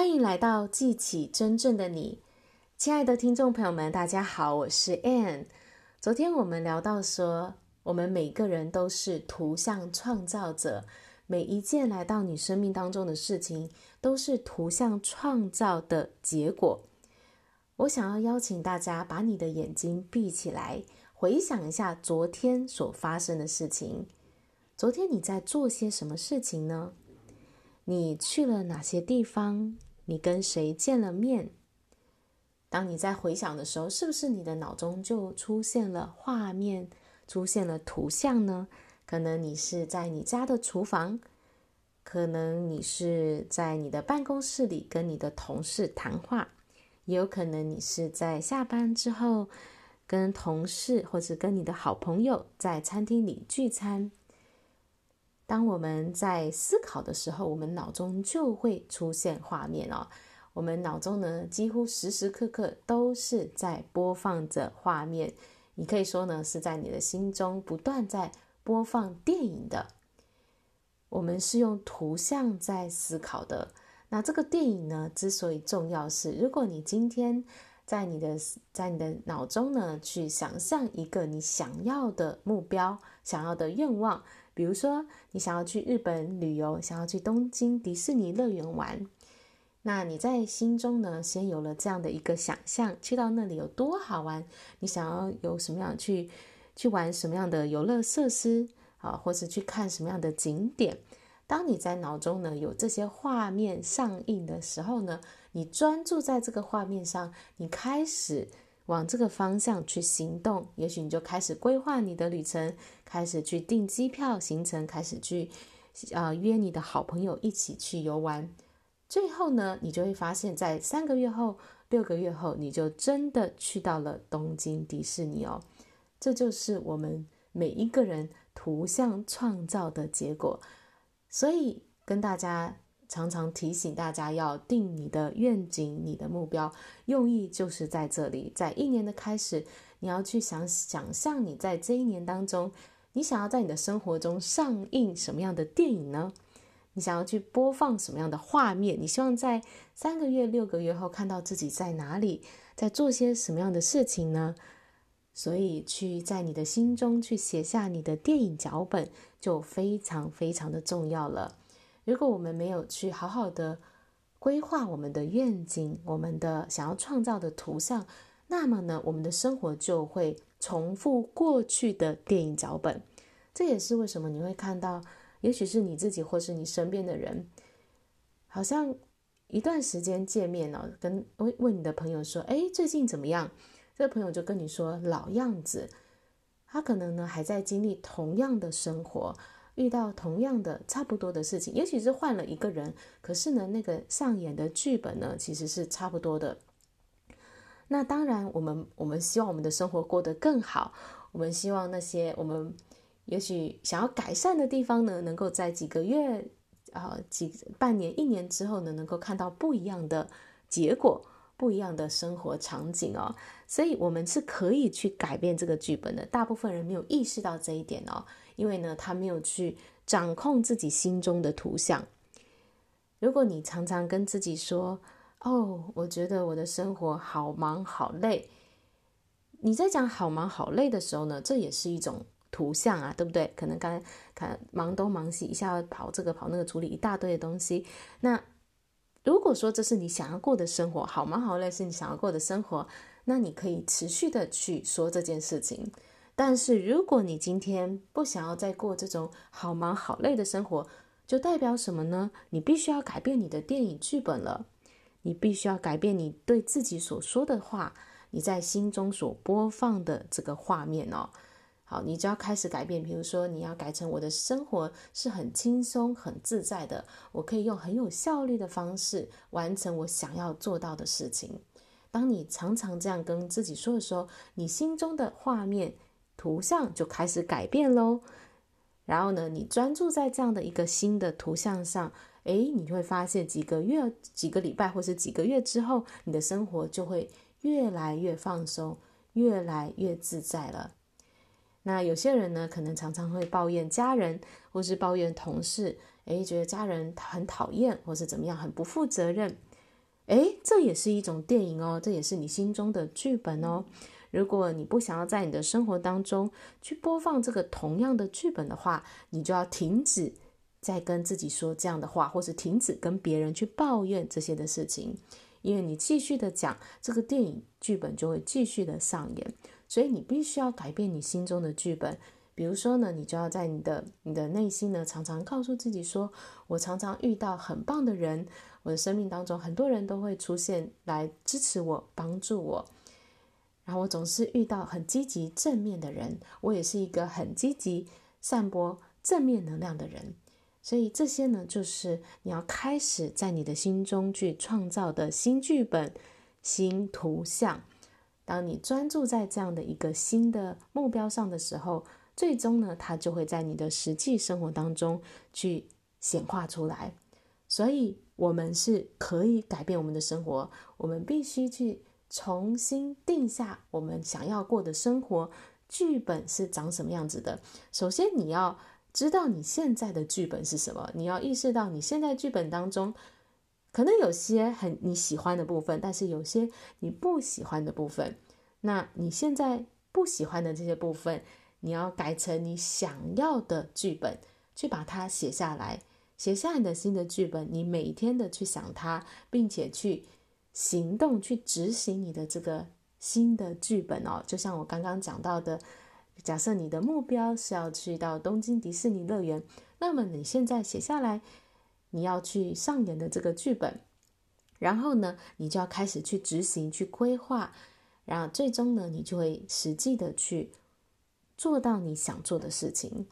欢迎来到记起真正的你，亲爱的听众朋友们，大家好，我是 Ann。昨天我们聊到说，我们每个人都是图像创造者，每一件来到你生命当中的事情，都是图像创造的结果。我想要邀请大家把你的眼睛闭起来，回想一下昨天所发生的事情。昨天你在做些什么事情呢？你去了哪些地方？你跟谁见了面？当你在回想的时候，是不是你的脑中就出现了画面，出现了图像呢？可能你是在你家的厨房，可能你是在你的办公室里跟你的同事谈话，也有可能你是在下班之后跟同事或者跟你的好朋友在餐厅里聚餐。当我们在思考的时候，我们脑中就会出现画面哦。我们脑中呢，几乎时时刻刻都是在播放着画面。你可以说呢，是在你的心中不断在播放电影的。我们是用图像在思考的。那这个电影呢，之所以重要是，如果你今天在你的在你的脑中呢，去想象一个你想要的目标、想要的愿望。比如说，你想要去日本旅游，想要去东京迪士尼乐园玩，那你在心中呢，先有了这样的一个想象，去到那里有多好玩？你想要有什么样去去玩什么样的游乐设施啊，或是去看什么样的景点？当你在脑中呢有这些画面上映的时候呢，你专注在这个画面上，你开始。往这个方向去行动，也许你就开始规划你的旅程，开始去订机票行程，开始去啊、呃、约你的好朋友一起去游玩。最后呢，你就会发现，在三个月后、六个月后，你就真的去到了东京迪士尼哦。这就是我们每一个人图像创造的结果。所以跟大家。常常提醒大家要定你的愿景、你的目标，用意就是在这里。在一年的开始，你要去想想象你在这一年当中，你想要在你的生活中上映什么样的电影呢？你想要去播放什么样的画面？你希望在三个月、六个月后看到自己在哪里，在做些什么样的事情呢？所以，去在你的心中去写下你的电影脚本，就非常非常的重要了。如果我们没有去好好的规划我们的愿景，我们的想要创造的图像，那么呢，我们的生活就会重复过去的电影脚本。这也是为什么你会看到，也许是你自己或是你身边的人，好像一段时间见面了，跟问问你的朋友说：“哎，最近怎么样？”这个朋友就跟你说老样子，他可能呢还在经历同样的生活。遇到同样的差不多的事情，也许是换了一个人，可是呢，那个上演的剧本呢，其实是差不多的。那当然，我们我们希望我们的生活过得更好，我们希望那些我们也许想要改善的地方呢，能够在几个月啊、几半年、一年之后呢，能够看到不一样的结果，不一样的生活场景哦。所以，我们是可以去改变这个剧本的。大部分人没有意识到这一点哦。因为呢，他没有去掌控自己心中的图像。如果你常常跟自己说：“哦，我觉得我的生活好忙好累。”你在讲“好忙好累”的时候呢，这也是一种图像啊，对不对？可能刚才看忙东忙西，一下跑这个跑那个，处理一大堆的东西。那如果说这是你想要过的生活，好忙好累是你想要过的生活，那你可以持续的去说这件事情。但是，如果你今天不想要再过这种好忙好累的生活，就代表什么呢？你必须要改变你的电影剧本了。你必须要改变你对自己所说的话，你在心中所播放的这个画面哦。好，你就要开始改变。比如说，你要改成我的生活是很轻松、很自在的，我可以用很有效率的方式完成我想要做到的事情。当你常常这样跟自己说的时候，你心中的画面。图像就开始改变喽，然后呢，你专注在这样的一个新的图像上，诶，你会发现几个月、几个礼拜或是几个月之后，你的生活就会越来越放松，越来越自在了。那有些人呢，可能常常会抱怨家人，或是抱怨同事，诶，觉得家人很讨厌，或是怎么样，很不负责任。诶，这也是一种电影哦，这也是你心中的剧本哦。如果你不想要在你的生活当中去播放这个同样的剧本的话，你就要停止再跟自己说这样的话，或是停止跟别人去抱怨这些的事情，因为你继续的讲，这个电影剧本就会继续的上演。所以你必须要改变你心中的剧本。比如说呢，你就要在你的你的内心呢，常常告诉自己说：“我常常遇到很棒的人，我的生命当中很多人都会出现来支持我、帮助我。然后我总是遇到很积极正面的人，我也是一个很积极散播正面能量的人。所以这些呢，就是你要开始在你的心中去创造的新剧本、新图像。当你专注在这样的一个新的目标上的时候。”最终呢，它就会在你的实际生活当中去显化出来。所以，我们是可以改变我们的生活。我们必须去重新定下我们想要过的生活剧本是长什么样子的。首先，你要知道你现在的剧本是什么。你要意识到你现在剧本当中可能有些很你喜欢的部分，但是有些你不喜欢的部分。那你现在不喜欢的这些部分。你要改成你想要的剧本，去把它写下来，写下你的新的剧本。你每天的去想它，并且去行动，去执行你的这个新的剧本哦。就像我刚刚讲到的，假设你的目标是要去到东京迪士尼乐园，那么你现在写下来你要去上演的这个剧本，然后呢，你就要开始去执行、去规划，然后最终呢，你就会实际的去。做到你想做的事情。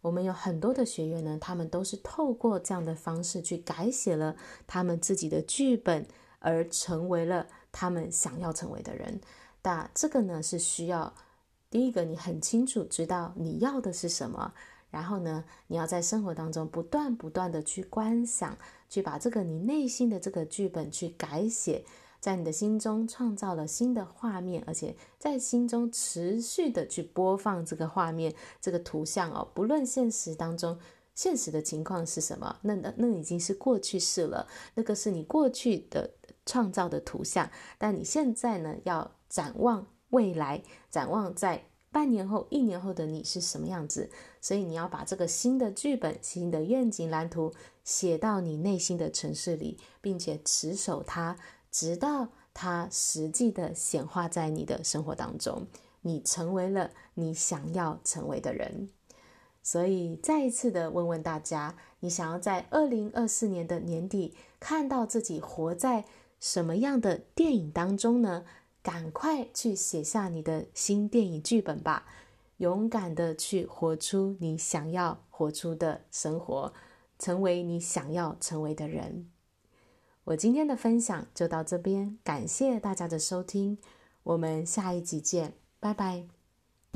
我们有很多的学员呢，他们都是透过这样的方式去改写了他们自己的剧本，而成为了他们想要成为的人。那这个呢，是需要第一个，你很清楚知道你要的是什么，然后呢，你要在生活当中不断不断的去观想，去把这个你内心的这个剧本去改写。在你的心中创造了新的画面，而且在心中持续的去播放这个画面、这个图像哦。不论现实当中现实的情况是什么，那那那已经是过去式了。那个是你过去的创造的图像，但你现在呢，要展望未来，展望在半年后、一年后的你是什么样子。所以你要把这个新的剧本、新的愿景蓝图写到你内心的城市里，并且持守它。直到它实际的显化在你的生活当中，你成为了你想要成为的人。所以再一次的问问大家，你想要在二零二四年的年底看到自己活在什么样的电影当中呢？赶快去写下你的新电影剧本吧，勇敢的去活出你想要活出的生活，成为你想要成为的人。我今天的分享就到这边，感谢大家的收听，我们下一集见，拜拜。